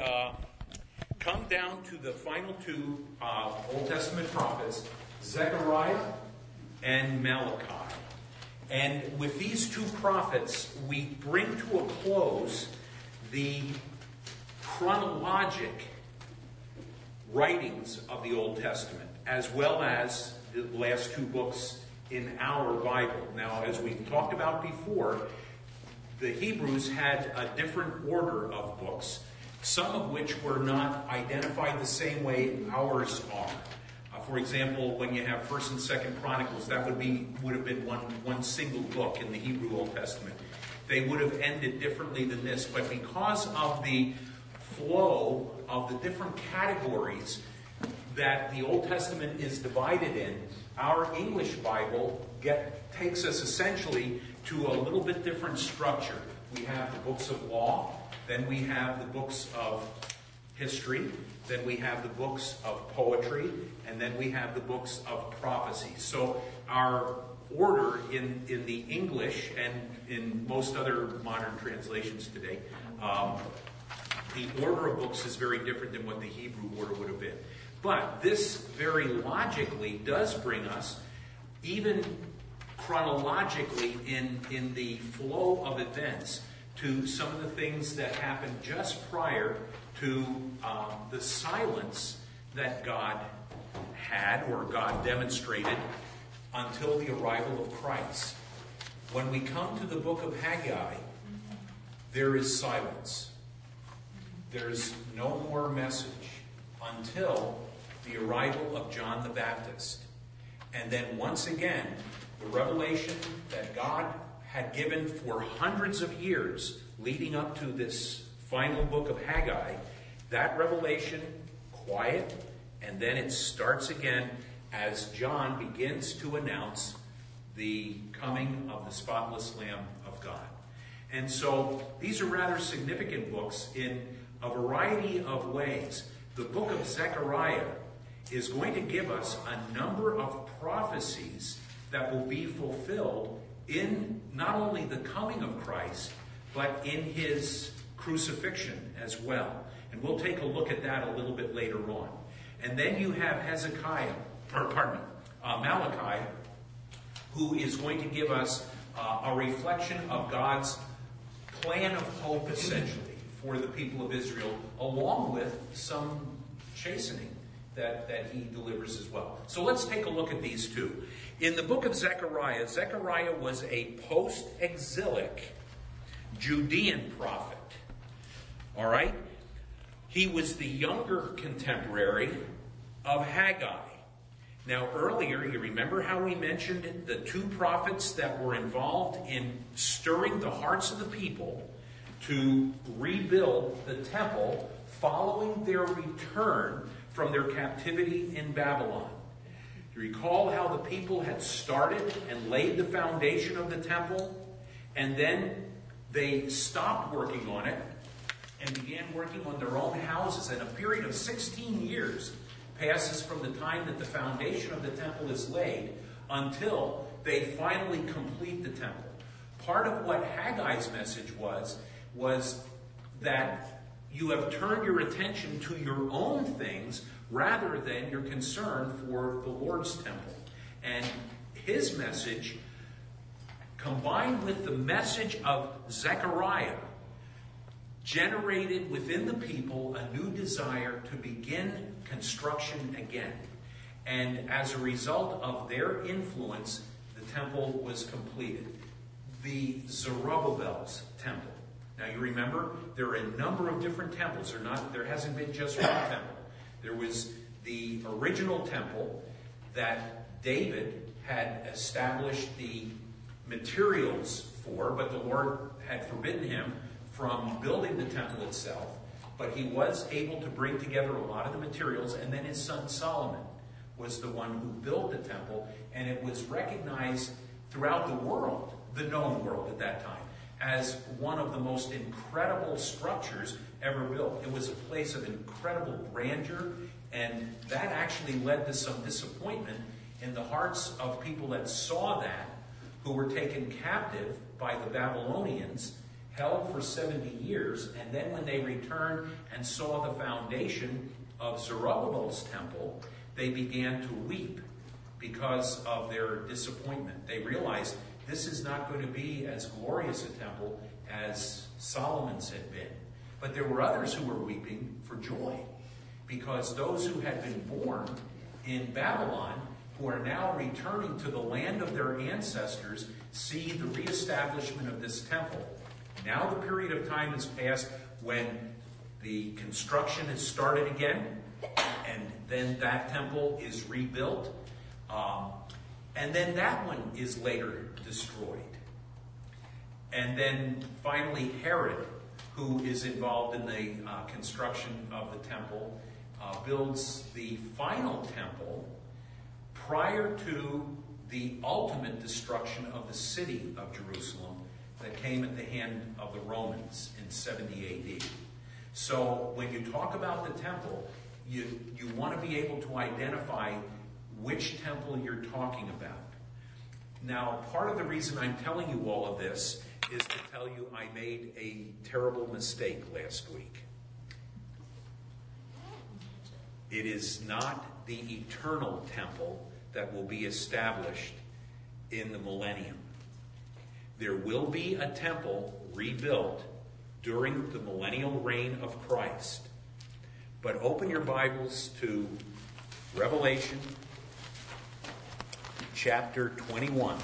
uh, come down to the final two uh, Old Testament prophets, Zechariah and Malachi. And with these two prophets, we bring to a close the chronologic writings of the Old Testament, as well as the last two books in our Bible. Now, as we've talked about before, the Hebrews had a different order of books, some of which were not identified the same way ours are. Uh, for example, when you have First and Second Chronicles, that would be would have been one one single book in the Hebrew Old Testament. They would have ended differently than this, but because of the flow of the different categories that the Old Testament is divided in, our English Bible get, takes us essentially to a little bit different structure. We have the books of law, then we have the books of history, then we have the books of poetry, and then we have the books of prophecy. So our order in, in the English and in most other modern translations today, um, the order of books is very different than what the Hebrew order would have been. But this very logically does bring us, even chronologically in, in the flow of events, to some of the things that happened just prior to um, the silence that God had or God demonstrated until the arrival of Christ. When we come to the book of Haggai, there is silence. There's no more message until the arrival of John the Baptist. And then once again, the revelation that God had given for hundreds of years leading up to this final book of Haggai, that revelation, quiet, and then it starts again as John begins to announce the coming of the spotless Lamb of God. And so these are rather significant books in a variety of ways. The book of Zechariah is going to give us a number of prophecies that will be fulfilled in not only the coming of Christ, but in his crucifixion as well. And we'll take a look at that a little bit later on. And then you have Hezekiah, or pardon me, uh, Malachi, who is going to give us uh, a reflection of God's plan of hope, essentially, for the people of Israel, along with some chastening that, that he delivers as well. So let's take a look at these two. In the book of Zechariah, Zechariah was a post exilic Judean prophet. All right? He was the younger contemporary of Haggai. Now, earlier, you remember how we mentioned the two prophets that were involved in stirring the hearts of the people to rebuild the temple following their return from their captivity in Babylon. You recall how the people had started and laid the foundation of the temple, and then they stopped working on it and began working on their own houses. And a period of 16 years passes from the time that the foundation of the temple is laid until they finally complete the temple. Part of what Haggai's message was, was that you have turned your attention to your own things rather than your concern for the Lord's temple. And his message, combined with the message of Zechariah, generated within the people a new desire to begin construction again. And as a result of their influence, the temple was completed. The Zerubbabel's temple now you remember there are a number of different temples. There not there hasn't been just one temple. There was the original temple that David had established the materials for, but the Lord had forbidden him from building the temple itself. But he was able to bring together a lot of the materials, and then his son Solomon was the one who built the temple, and it was recognized throughout the world, the known world at that time, as one of the most incredible structures ever built. It was a place of incredible grandeur, and that actually led to some disappointment in the hearts of people that saw that, who were taken captive by the Babylonians, held for 70 years, and then when they returned and saw the foundation of Zerubbabel's temple, they began to weep because of their disappointment. They realized this is not going to be as glorious a temple as Solomon's had been. But there were others who were weeping for joy because those who had been born in Babylon, who are now returning to the land of their ancestors, see the reestablishment of this temple. Now the period of time has passed when the construction has started again, and then that temple is rebuilt. Um, and then that one is later destroyed. And then finally, Herod, who is involved in the uh, construction of the temple, uh, builds the final temple prior to the ultimate destruction of the city of Jerusalem that came at the hand of the Romans in 70 AD. So when you talk about the temple, you, you want to be able to identify which temple you're talking about. Now, part of the reason I'm telling you all of this is to tell you I made a terrible mistake last week. It is not the eternal temple that will be established in the millennium. There will be a temple rebuilt during the millennial reign of Christ. But open your Bibles to Revelation chapter 21.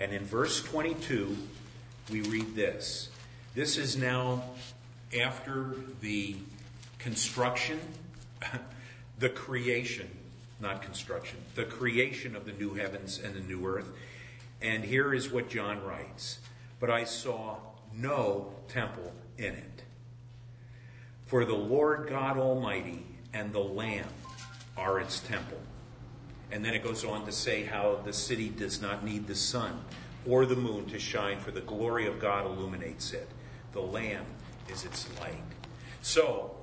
And in verse 22, we read this. This is now after the construction, the creation, not construction, the creation of the new heavens and the new earth. And here is what John writes But I saw no temple in it. For the Lord God Almighty and the Lamb are its temple. And then it goes on to say how the city does not need the sun or the moon to shine, for the glory of God illuminates it. The Lamb is its light. So,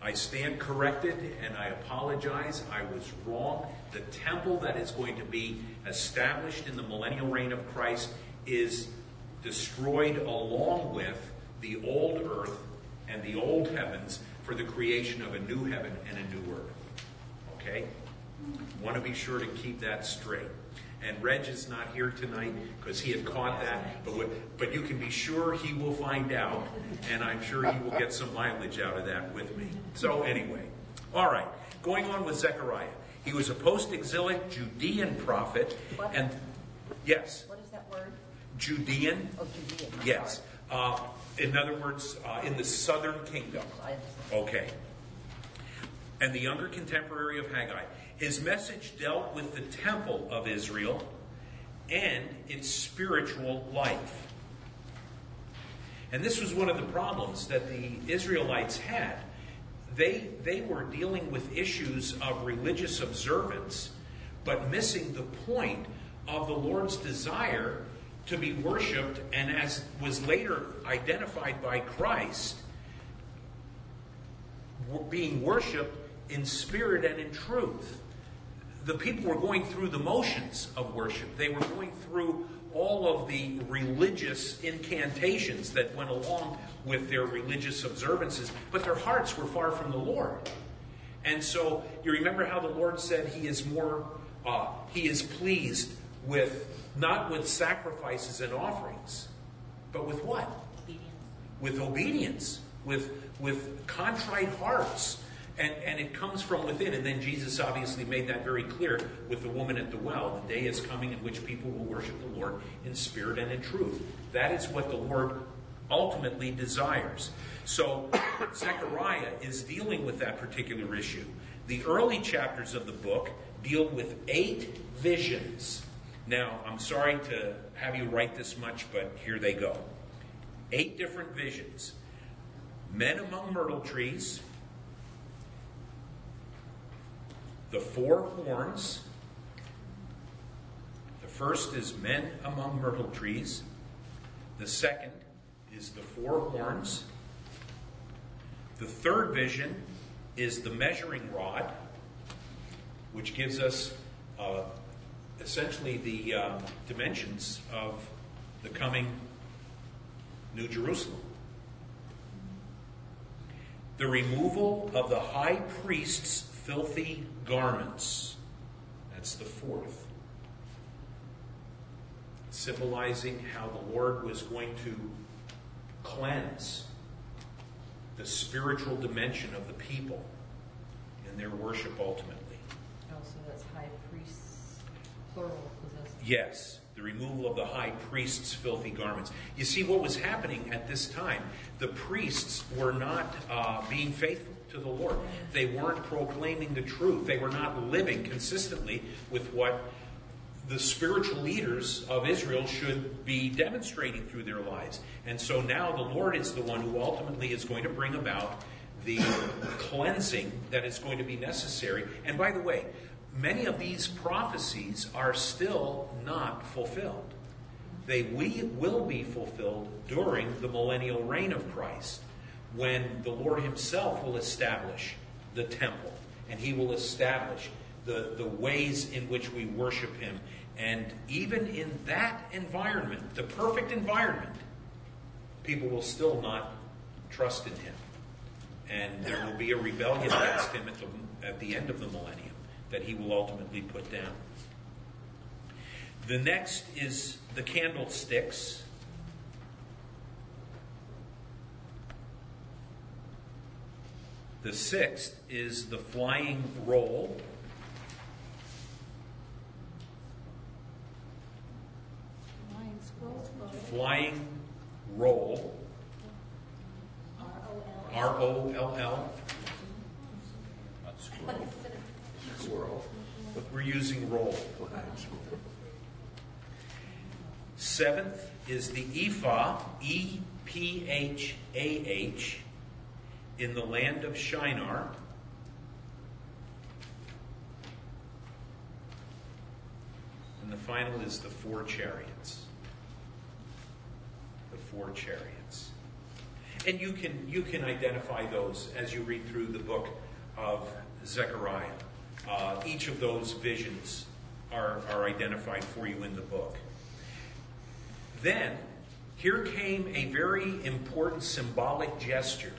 I stand corrected and I apologize. I was wrong. The temple that is going to be established in the millennial reign of Christ is destroyed along with the old earth and the old heavens for the creation of a new heaven and a new earth. Okay? Want to be sure to keep that straight. And Reg is not here tonight because he had caught that, but, but you can be sure he will find out, and I'm sure he will get some mileage out of that with me. So, anyway, all right, going on with Zechariah. He was a post exilic Judean prophet, What? and yes, What is that word? Judean, Oh, Judean. Yes. Uh, in other words, uh, in the southern kingdom. Okay. And the younger contemporary of Haggai. His message dealt with the temple of Israel and its spiritual life. And this was one of the problems that the Israelites had. They, they were dealing with issues of religious observance, but missing the point of the Lord's desire to be worshiped, and as was later identified by Christ, being worshiped in spirit and in truth. The people were going through the motions of worship. They were going through all of the religious incantations that went along with their religious observances, but their hearts were far from the Lord. And so you remember how the Lord said He is more, uh, He is pleased with not with sacrifices and offerings, but with what? Obedience. with obedience, with with contrite hearts. And, and it comes from within. And then Jesus obviously made that very clear with the woman at the well. The day is coming in which people will worship the Lord in spirit and in truth. That is what the Lord ultimately desires. So Zechariah is dealing with that particular issue. The early chapters of the book deal with eight visions. Now, I'm sorry to have you write this much, but here they go. Eight different visions men among myrtle trees, the four horns. The first is men among myrtle trees. The second is the four horns. The third vision is the measuring rod, which gives us uh, essentially the uh, dimensions of the coming New Jerusalem. The removal of the high priest's filthy garments. That's the fourth. Symbolizing how the Lord was going to cleanse the spiritual dimension of the people in their worship ultimately. Oh, so that's high Yes, the removal of the high priest's filthy garments. You see, what was happening at this time, the priests were not uh, being faithful to the Lord. They weren't proclaiming the truth. They were not living consistently with what the spiritual leaders of Israel should be demonstrating through their lives. And so now the Lord is the one who ultimately is going to bring about the cleansing that is going to be necessary. And by the way, many of these prophecies are still not fulfilled. They we will be fulfilled during the millennial reign of Christ when the Lord himself will establish the temple and he will establish the, the ways in which we worship him. And even in that environment, the perfect environment, people will still not trust in him. And there will be a rebellion against him at the, at the end of the millennium that he will ultimately put down. The next is the candlesticks. The sixth is the flying roll. Flying scroll? Flying roll. R O L L. Squirrel. We're using roll. Seventh is the ephah, E P H A H, in the land of Shinar. And the final is the four chariots. The four chariots. And you can you can identify those as you read through the book of Zechariah. Uh, each of those visions are, are identified for you in the book. Then, here came a very important symbolic gesture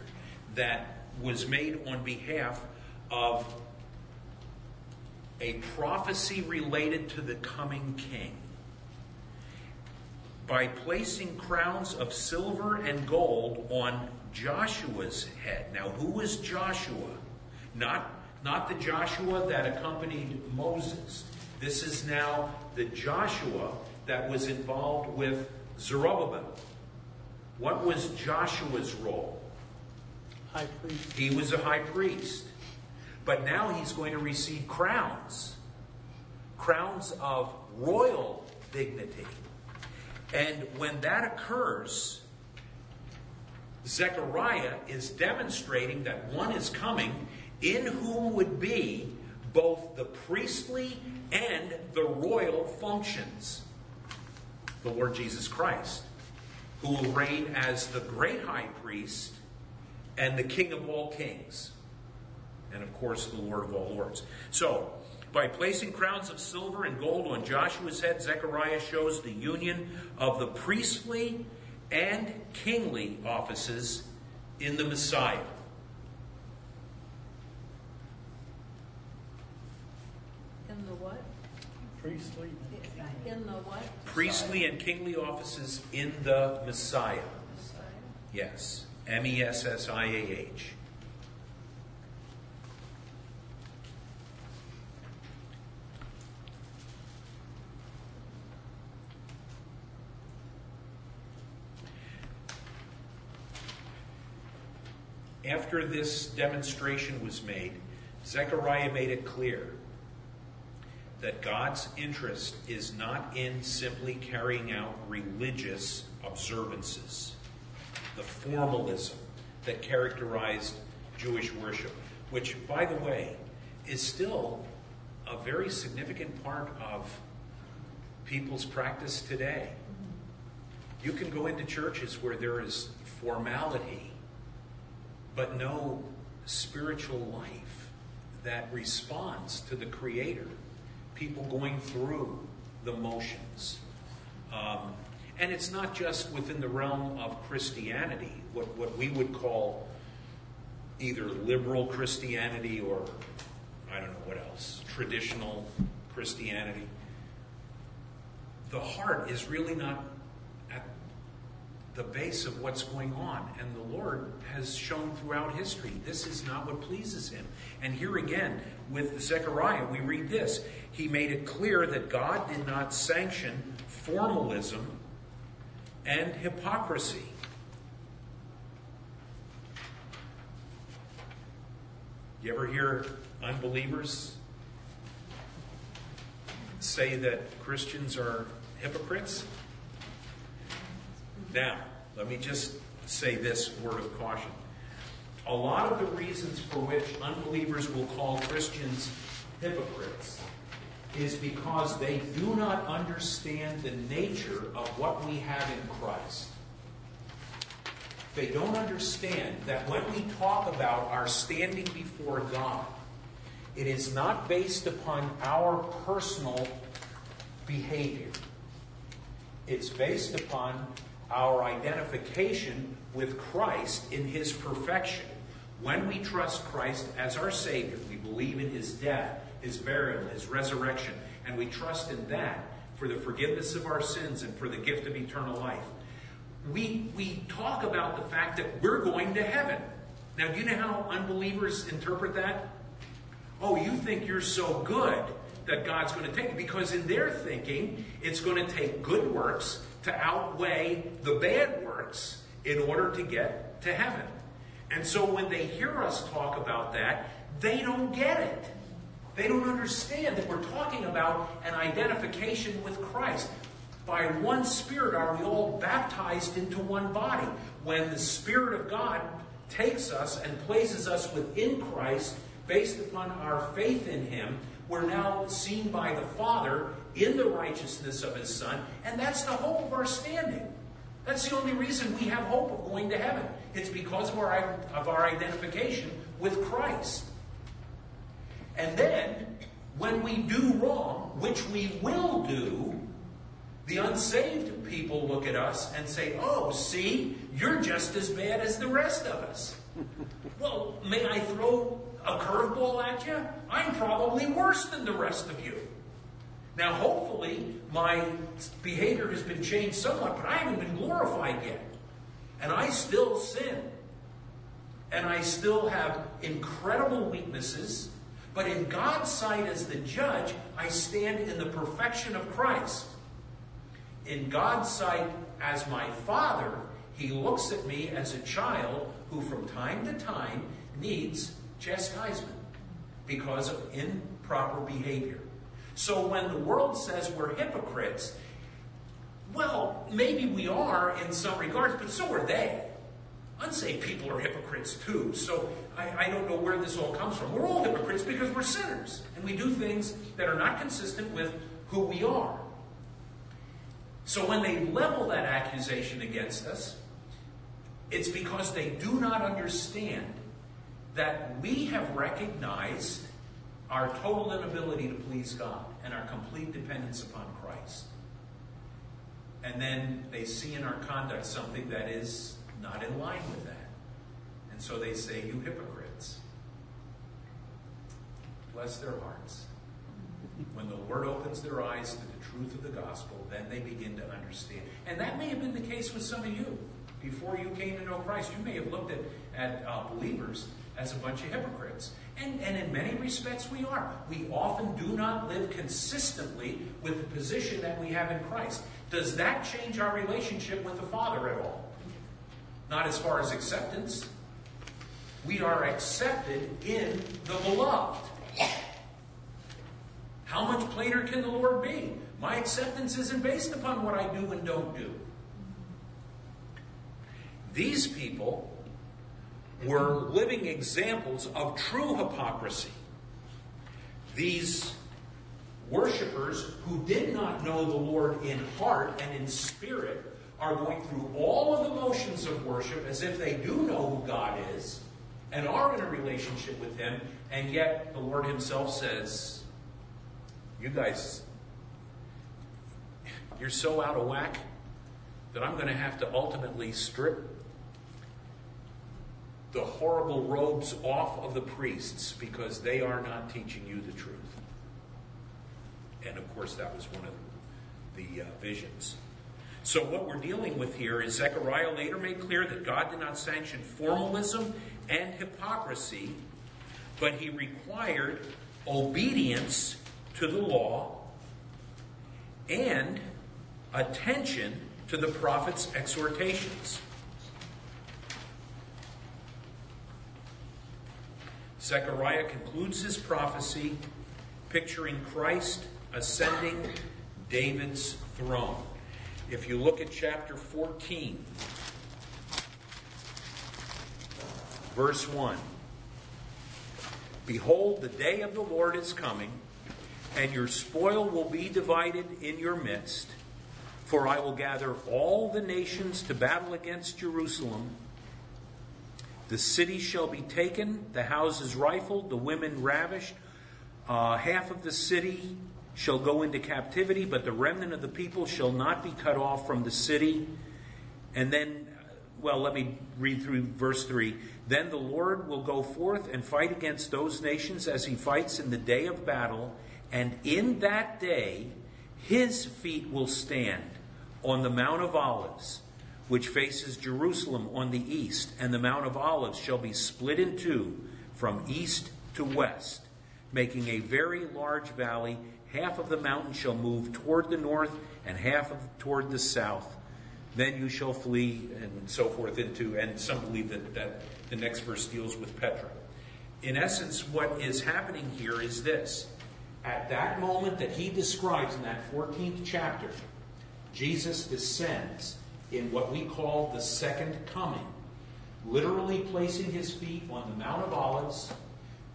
that was made on behalf of a prophecy related to the coming king. By placing crowns of silver and gold on Joshua's head. Now, who is Joshua? Not, not the Joshua that accompanied Moses. This is now the Joshua that was involved with Zerubbabel. What was Joshua's role? High priest. He was a high priest. But now he's going to receive crowns crowns of royal dignity. And when that occurs, Zechariah is demonstrating that one is coming in whom would be both the priestly and the royal functions. The Lord Jesus Christ, who will reign as the great high priest and the king of all kings. And of course, the Lord of all lords. So, by placing crowns of silver and gold on Joshua's head, Zechariah shows the union of the priestly and kingly offices in the Messiah. In the what? Priestly. In the what? Priestly and kingly offices in the Messiah. Messiah? Yes. M E S S I A H. After this demonstration was made, Zechariah made it clear that God's interest is not in simply carrying out religious observances, the formalism that characterized Jewish worship, which, by the way, is still a very significant part of people's practice today. You can go into churches where there is formality but no spiritual life that responds to the Creator. People going through the motions. Um, and it's not just within the realm of Christianity, what, what we would call either liberal Christianity or, I don't know what else, traditional Christianity. The heart is really not at the base of what's going on. And the Lord has shown throughout history this is not what pleases him. And here again, with Zechariah, we read this. He made it clear that God did not sanction formalism and hypocrisy. You ever hear unbelievers say that Christians are hypocrites? Now, let me just say this word of caution. A lot of the reasons for which unbelievers will call Christians hypocrites is because they do not understand the nature of what we have in Christ. They don't understand that when we talk about our standing before God, it is not based upon our personal behavior. It's based upon our identification with Christ in his perfection. When we trust Christ as our Savior, we believe in his death, his burial, his resurrection, and we trust in that for the forgiveness of our sins and for the gift of eternal life. We, we talk about the fact that we're going to heaven. Now, do you know how unbelievers interpret that? Oh, you think you're so good that God's going to take you. Because in their thinking, it's going to take good works to outweigh the bad works in order to get to heaven. And so when they hear us talk about that, they don't get it. They don't understand that we're talking about an identification with Christ. By one Spirit are we all baptized into one body. When the Spirit of God takes us and places us within Christ based upon our faith in Him, we're now seen by the Father in the righteousness of His Son, and that's the hope of our standing. That's the only reason we have hope of going to heaven. It's because of our, of our identification with Christ. And then, when we do wrong, which we will do, the unsaved people look at us and say, Oh, see, you're just as bad as the rest of us. well, may I throw a curveball at you? I'm probably worse than the rest of you. Now, hopefully, my behavior has been changed somewhat, but I haven't been glorified yet. And I still sin. And I still have incredible weaknesses. But in God's sight as the judge, I stand in the perfection of Christ. In God's sight as my father, he looks at me as a child who from time to time needs chastisement because of improper behavior. So when the world says we're hypocrites, well, maybe we are in some regards, but so are they. Unsaved people are hypocrites too. So I, I, don't know where this all comes from. We're all hypocrites because we're sinners. And we do things that are not consistent with who we are. So when they level that accusation against us, it's because they do not understand that we have recognized our total inability to please God and our complete dependence upon Christ. And then they see in our conduct something that is not in line with that. And so they say, You hypocrites. Bless their hearts. When the Lord opens their eyes to the truth of the gospel, then they begin to understand. And that may have been the case with some of you. Before you came to know Christ, you may have looked at, at uh, believers as a bunch of hypocrites. And, and in many respects, we are. We often do not live consistently with the position that we have in Christ. Does that change our relationship with the Father at all? Not as far as acceptance. We are accepted in the beloved. How much plainer can the Lord be? My acceptance isn't based upon what I do and don't do. These people were living examples of true hypocrisy. These worshippers who did not know the Lord in heart and in spirit are going through all of the motions of worship as if they do know who God is, and are in a relationship with Him, and yet the Lord Himself says, You guys, you're so out of whack that I'm going to have to ultimately strip the horrible robes off of the priests because they are not teaching you the truth. And of course, that was one of the uh, visions. So, what we're dealing with here is Zechariah later made clear that God did not sanction formalism and hypocrisy, but he required obedience to the law and attention to the prophet's exhortations. Zechariah concludes his prophecy picturing Christ ascending David's throne. If you look at chapter 14, verse 1 Behold, the day of the Lord is coming, and your spoil will be divided in your midst. For I will gather all the nations to battle against Jerusalem. The city shall be taken, the houses rifled, the women ravished. Uh, half of the city shall go into captivity, but the remnant of the people shall not be cut off from the city. And then, well, let me read through verse 3. Then the Lord will go forth and fight against those nations as he fights in the day of battle, and in that day his feet will stand on the Mount of Olives which faces Jerusalem on the east, and the Mount of Olives shall be split in two from east to west, making a very large valley. Half of the mountain shall move toward the north, and half of, toward the south. Then you shall flee, and so forth, into, and some believe that, that the next verse deals with Petra. In essence, what is happening here is this. At that moment that he describes in that 14th chapter, Jesus descends in what we call the second coming, literally placing his feet on the Mount of Olives,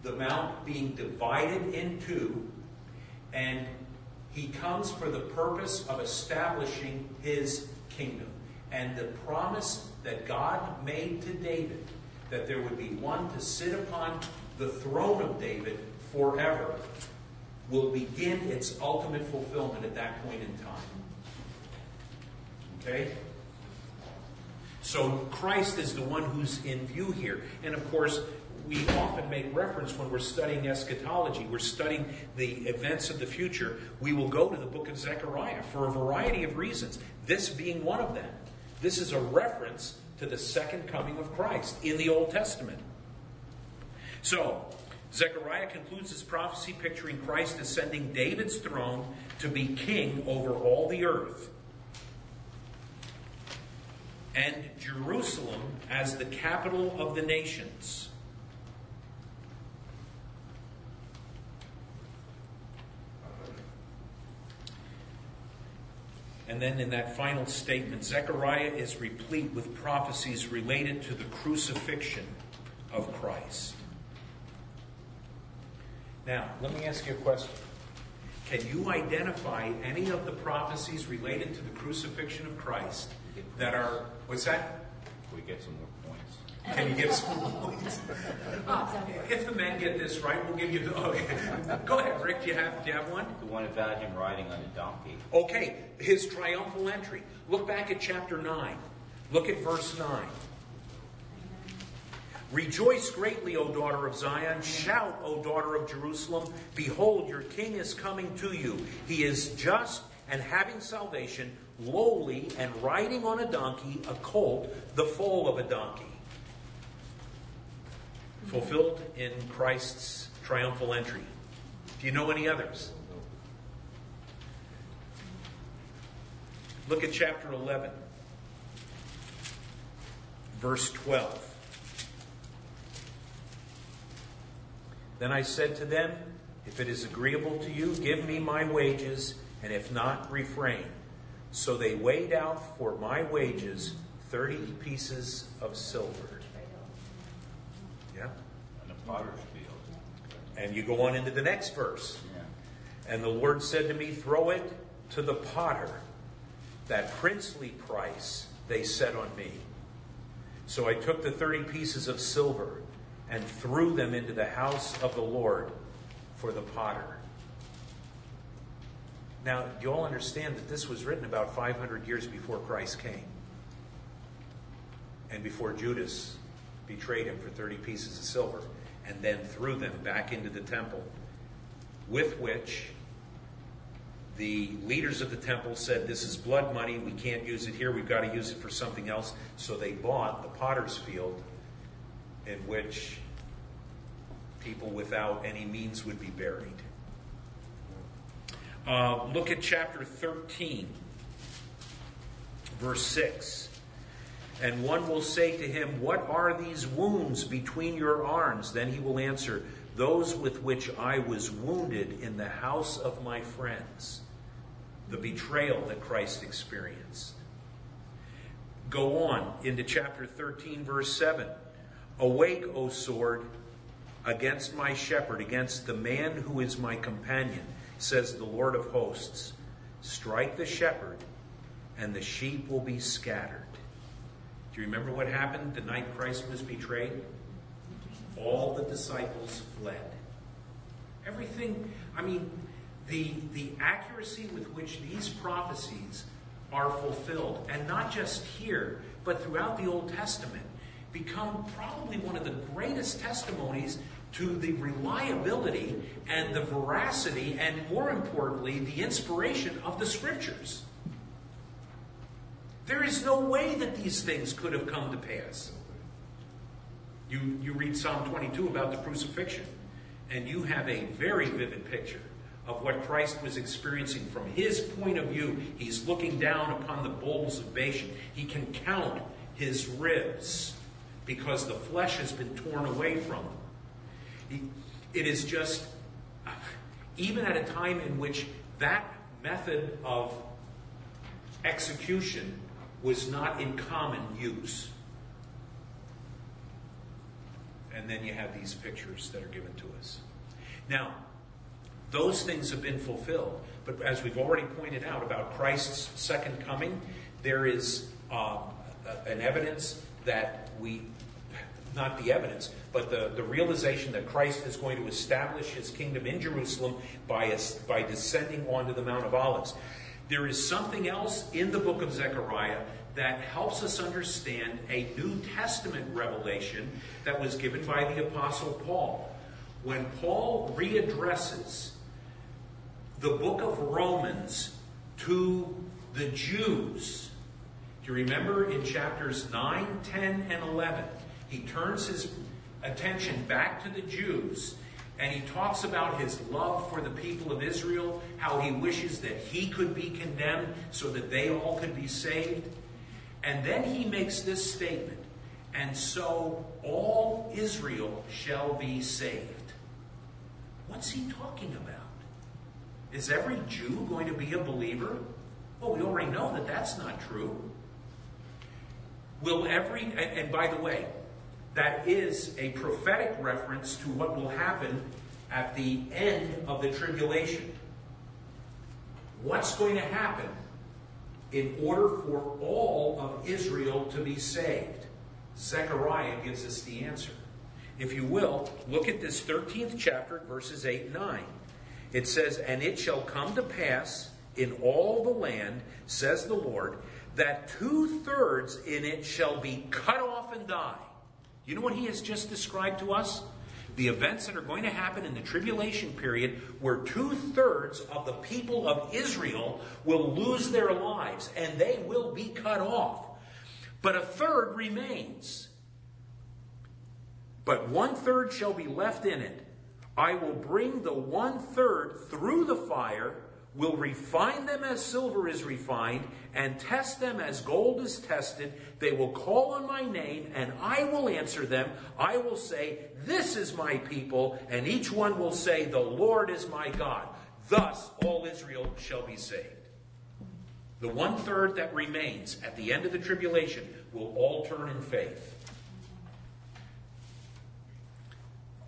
the mount being divided in two, and he comes for the purpose of establishing his kingdom. And the promise that God made to David that there would be one to sit upon the throne of David forever will begin its ultimate fulfillment at that point in time. Okay? So Christ is the one who's in view here. And of course, we often make reference when we're studying eschatology, we're studying the events of the future. We will go to the book of Zechariah for a variety of reasons, this being one of them. This is a reference to the second coming of Christ in the Old Testament. So, Zechariah concludes his prophecy picturing Christ ascending David's throne to be king over all the earth and Jerusalem as the capital of the nations. And then in that final statement, Zechariah is replete with prophecies related to the crucifixion of Christ. Now, let me ask you a question. Can you identify any of the prophecies related to the crucifixion of Christ that are, what's that? We get some more points. Can you give some more points? If the men get this right, we'll give you the, oh, okay. Go ahead, Rick, do you have, do you have one? The one about him riding on a donkey. Okay, his triumphal entry. Look back at chapter 9. Look at verse 9. Rejoice greatly, O daughter of Zion. Shout, O daughter of Jerusalem. Behold, your king is coming to you. He is just and having salvation, lowly and riding on a donkey, a colt, the foal of a donkey. Fulfilled in Christ's triumphal entry. Do you know any others? Look at chapter 11, verse 12. Then I said to them, If it is agreeable to you, give me my wages, and if not, refrain. So they weighed out for my wages 30 pieces of silver. Yeah? On a potter's field. And you go on into the next verse. Yeah. And the Lord said to me, Throw it to the potter. That princely price they set on me. So I took the 30 pieces of silver and threw them into the house of the Lord for the potter. Now, you all understand that this was written about 500 years before Christ came and before Judas betrayed him for 30 pieces of silver and then threw them back into the temple, with which the leaders of the temple said, This is blood money. We can't use it here. We've got to use it for something else. So they bought the potter's field in which people without any means would be buried. Uh, look at chapter 13, verse 6. And one will say to him, What are these wounds between your arms? Then he will answer, Those with which I was wounded in the house of my friends. The betrayal that Christ experienced. Go on into chapter 13, verse 7. Awake, O sword, against my shepherd, against the man who is my companion, says the Lord of hosts. Strike the shepherd, and the sheep will be scattered. Do you remember what happened the night Christ was betrayed? All the disciples fled. Everything, I mean, the, the accuracy with which these prophecies are fulfilled, and not just here, but throughout the Old Testament, become probably one of the greatest testimonies to the reliability and the veracity, and more importantly, the inspiration of the Scriptures. There is no way that these things could have come to pass. You, you read Psalm 22 about the crucifixion, and you have a very vivid picture of what Christ was experiencing from his point of view. He's looking down upon the bulls of Bashan. He can count his ribs because the flesh has been torn away from him. It is just, even at a time in which that method of execution was not in common use. And then you have these pictures that are given to us. Now, those things have been fulfilled. But as we've already pointed out about Christ's second coming, there is uh, an evidence that we, not the evidence, but the, the realization that Christ is going to establish his kingdom in Jerusalem by, by descending onto the Mount of Olives. There is something else in the book of Zechariah that helps us understand a New Testament revelation that was given by the Apostle Paul. When Paul readdresses the book of Romans to the Jews, do you remember in chapters 9, 10, and 11? He turns his attention back to the Jews and he talks about his love for the people of Israel, how he wishes that he could be condemned so that they all could be saved. And then he makes this statement And so all Israel shall be saved. What's he talking about? Is every Jew going to be a believer? Well, we already know that that's not true. Will every, and, and by the way, that is a prophetic reference to what will happen at the end of the tribulation. What's going to happen in order for all of Israel to be saved? Zechariah gives us the answer. If you will, look at this 13th chapter, verses 8 and 9. It says, And it shall come to pass in all the land, says the Lord, that two thirds in it shall be cut off and die. You know what he has just described to us? The events that are going to happen in the tribulation period, where two thirds of the people of Israel will lose their lives and they will be cut off. But a third remains. But one third shall be left in it. I will bring the one third through the fire will refine them as silver is refined, and test them as gold is tested. They will call on my name, and I will answer them. I will say, This is my people, and each one will say, The Lord is my God. Thus all Israel shall be saved. The one third that remains at the end of the tribulation will all turn in faith.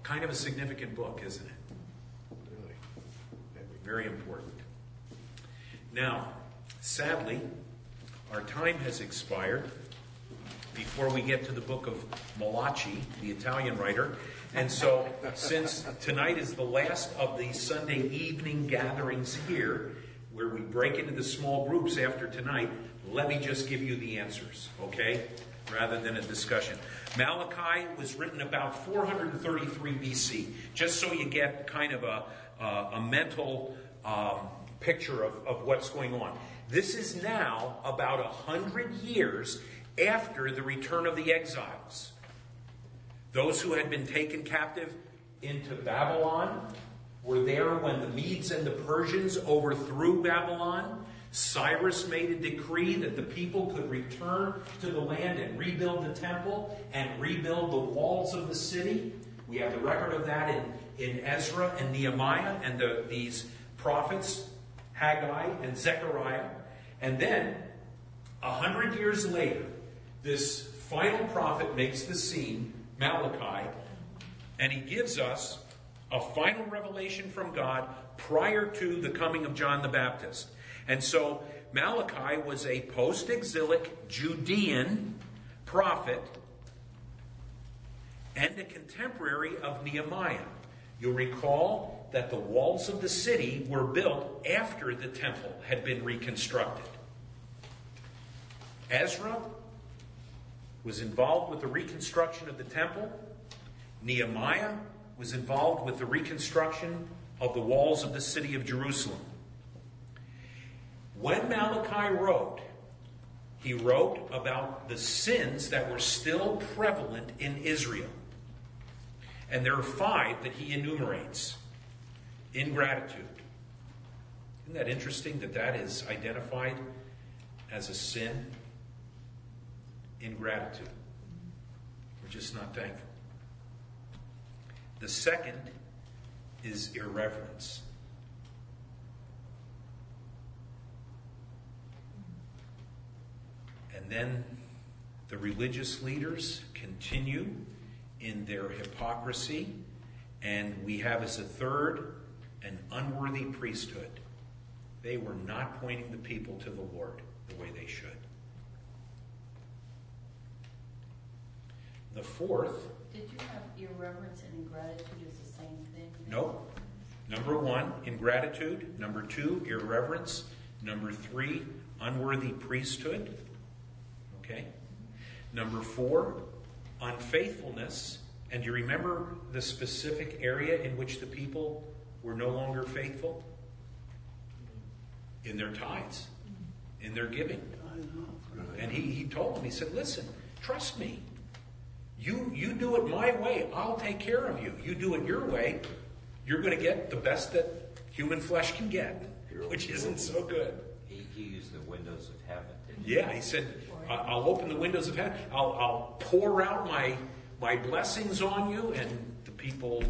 Kind of a significant book, isn't it? Really. Very important. Now, sadly, our time has expired. before we get to the book of Malachi, the Italian writer. And so, since tonight is the last of the Sunday evening gatherings here, where we break into the small groups after tonight, let me just give you the answers, okay? Rather than a discussion. Malachi was written about 433 BC, just so you get kind of a, uh, a mental um, picture of, of what's going on. This is now about a hundred years after the return of the exiles. Those who had been taken captive into Babylon were there when the Medes and the Persians overthrew Babylon. Cyrus made a decree that the people could return to the land and rebuild the temple and rebuild the walls of the city. We have the record of that in, in Ezra and Nehemiah and the, these prophets, Haggai and Zechariah. And then, a hundred years later, this final prophet makes the scene, Malachi, and he gives us a final revelation from God prior to the coming of John the Baptist. And so Malachi was a post exilic Judean prophet and a contemporary of Nehemiah. You'll recall that the walls of the city were built after the temple had been reconstructed. Ezra was involved with the reconstruction of the temple. Nehemiah was involved with the reconstruction of the walls of the city of Jerusalem. When Malachi wrote, he wrote about the sins that were still prevalent in Israel. And there are five that he enumerates ingratitude. Isn't that interesting that that is identified as a sin? Ingratitude. We're just not thankful. The second is irreverence. And then the religious leaders continue in their hypocrisy, and we have as a third an unworthy priesthood. They were not pointing the people to the Lord the way they should. The fourth, Did you have irreverence and ingratitude as the same thing? nope. Number one, ingratitude. Number two, irreverence. Number three, unworthy priesthood. Okay? Number four, unfaithfulness. And you remember the specific area in which the people were no longer faithful? In their tithes, in their giving. And he, he told them, he said, listen, trust me. You, you do it my way, I'll take care of you. You do it your way, you're going to get the best that human flesh can get, which isn't so good. He, he used the windows of heaven, didn't he? Yeah, he said, "I- I'll open the windows of heaven. I'll, I'll pour out my, my blessings on you. And the people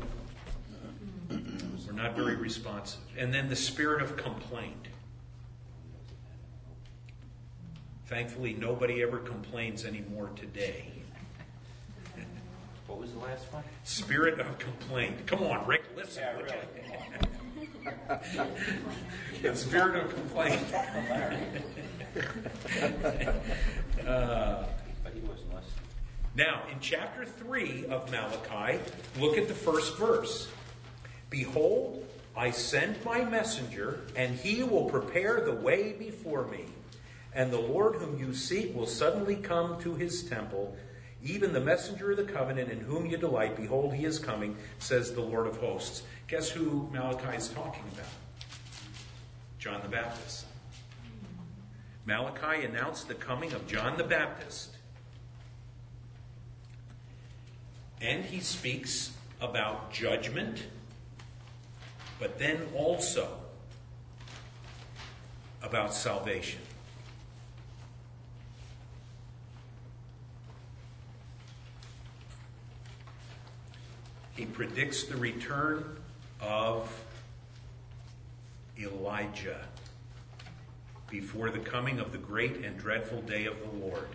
were not very responsive. And then the spirit of complaint. Thankfully, nobody ever complains anymore today. What was the last one? Spirit of complaint. Come on, Rick, listen. Yeah, you? The spirit of complaint. Uh, But he wasn't listening. Now, in chapter 3 of Malachi, look at the first verse. Behold, I send my messenger, and he will prepare the way before me. And the Lord whom you seek will suddenly come to his temple, even the messenger of the covenant in whom you delight. Behold, he is coming, says the Lord of hosts. Guess who Malachi is talking about? John the Baptist. Malachi announced the coming of John the Baptist. And he speaks about judgment, but then also about salvation. He predicts the return of Elijah before the coming of the great and dreadful day of the Lord.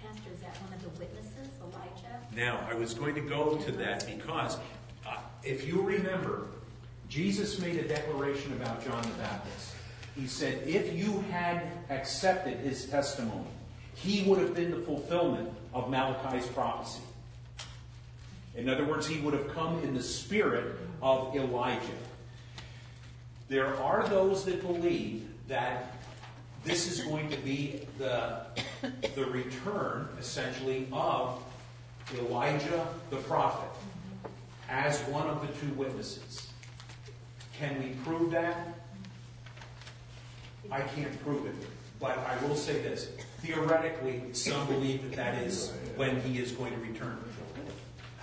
Pastor, is that one of the witnesses, Elijah? Now, I was going to go to that because uh, if you remember, Jesus made a declaration about John the Baptist. He said, if you had accepted his testimony, he would have been the fulfillment of Malachi's prophecy. In other words, he would have come in the spirit of Elijah. There are those that believe that this is going to be the, the return, essentially, of Elijah the prophet as one of the two witnesses. Can we prove that? I can't prove it, but I will say this. Theoretically, some believe that that is when he is going to return.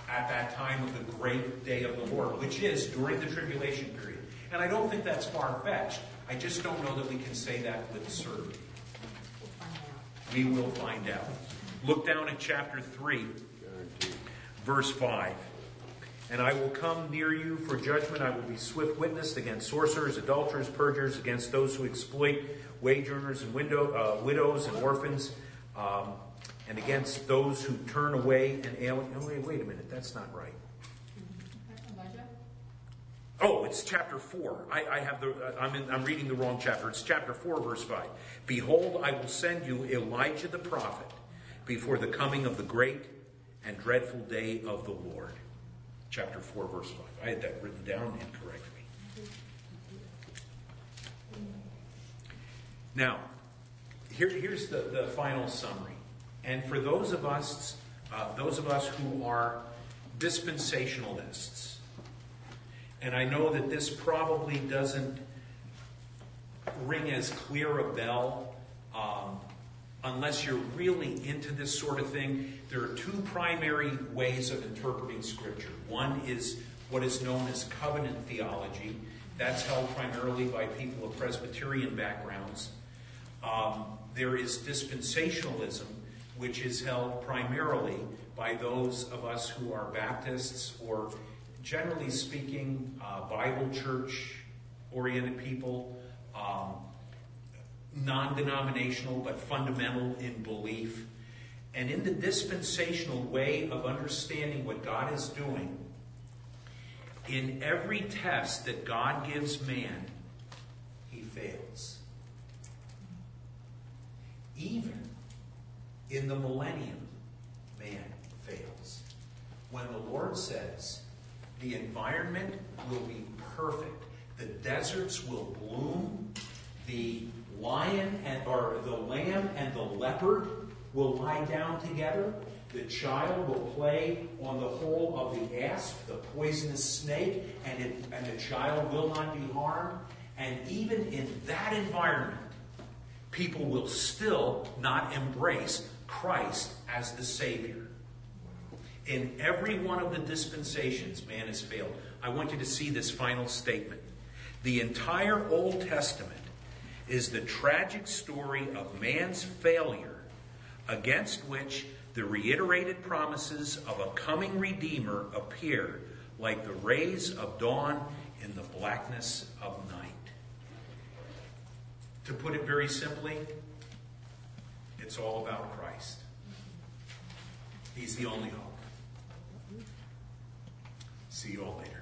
At that time of the great day of the Lord, which is during the tribulation period. And I don't think that's far fetched. I just don't know that we can say that with certainty. We'll find out. We will find out. Look down at chapter 3, verse 5. And I will come near you for judgment. I will be swift witness against sorcerers, adulterers, perjurers, against those who exploit wage earners and window, uh, widows and orphans, um, and against those who turn away and alien. Oh, wait, wait a minute. That's not right. Oh, it's chapter 4. I, I have the, uh, I'm, in, I'm reading the wrong chapter. It's chapter 4, verse 5. Behold, I will send you Elijah the prophet before the coming of the great and dreadful day of the Lord. Chapter 4, verse 5. I had that written down incorrectly. Now, here, here's the, the final summary. And for those of us, uh, those of us who are dispensationalists, and I know that this probably doesn't ring as clear a bell um, unless you're really into this sort of thing. There are two primary ways of interpreting Scripture. One is what is known as covenant theology. That's held primarily by people of Presbyterian backgrounds. Um, there is dispensationalism, which is held primarily by those of us who are Baptists or, generally speaking, uh, Bible church oriented people, um, non denominational but fundamental in belief. And in the dispensational way of understanding what God is doing, in every test that God gives man, he fails. Even in the millennium, man fails. When the Lord says, the environment will be perfect, the deserts will bloom, the lion and or the lamb and the leopard will lie down together, the child will play on the hole of the asp, the poisonous snake, and, it, and the child will not be harmed. And even in that environment, people will still not embrace Christ as the Savior. In every one of the dispensations, man has failed. I want you to see this final statement. The entire Old Testament is the tragic story of man's failure against which the reiterated promises of a coming Redeemer appear like the rays of dawn in the blackness of night. To put it very simply, it's all about Christ. He's the only hope. See you all later.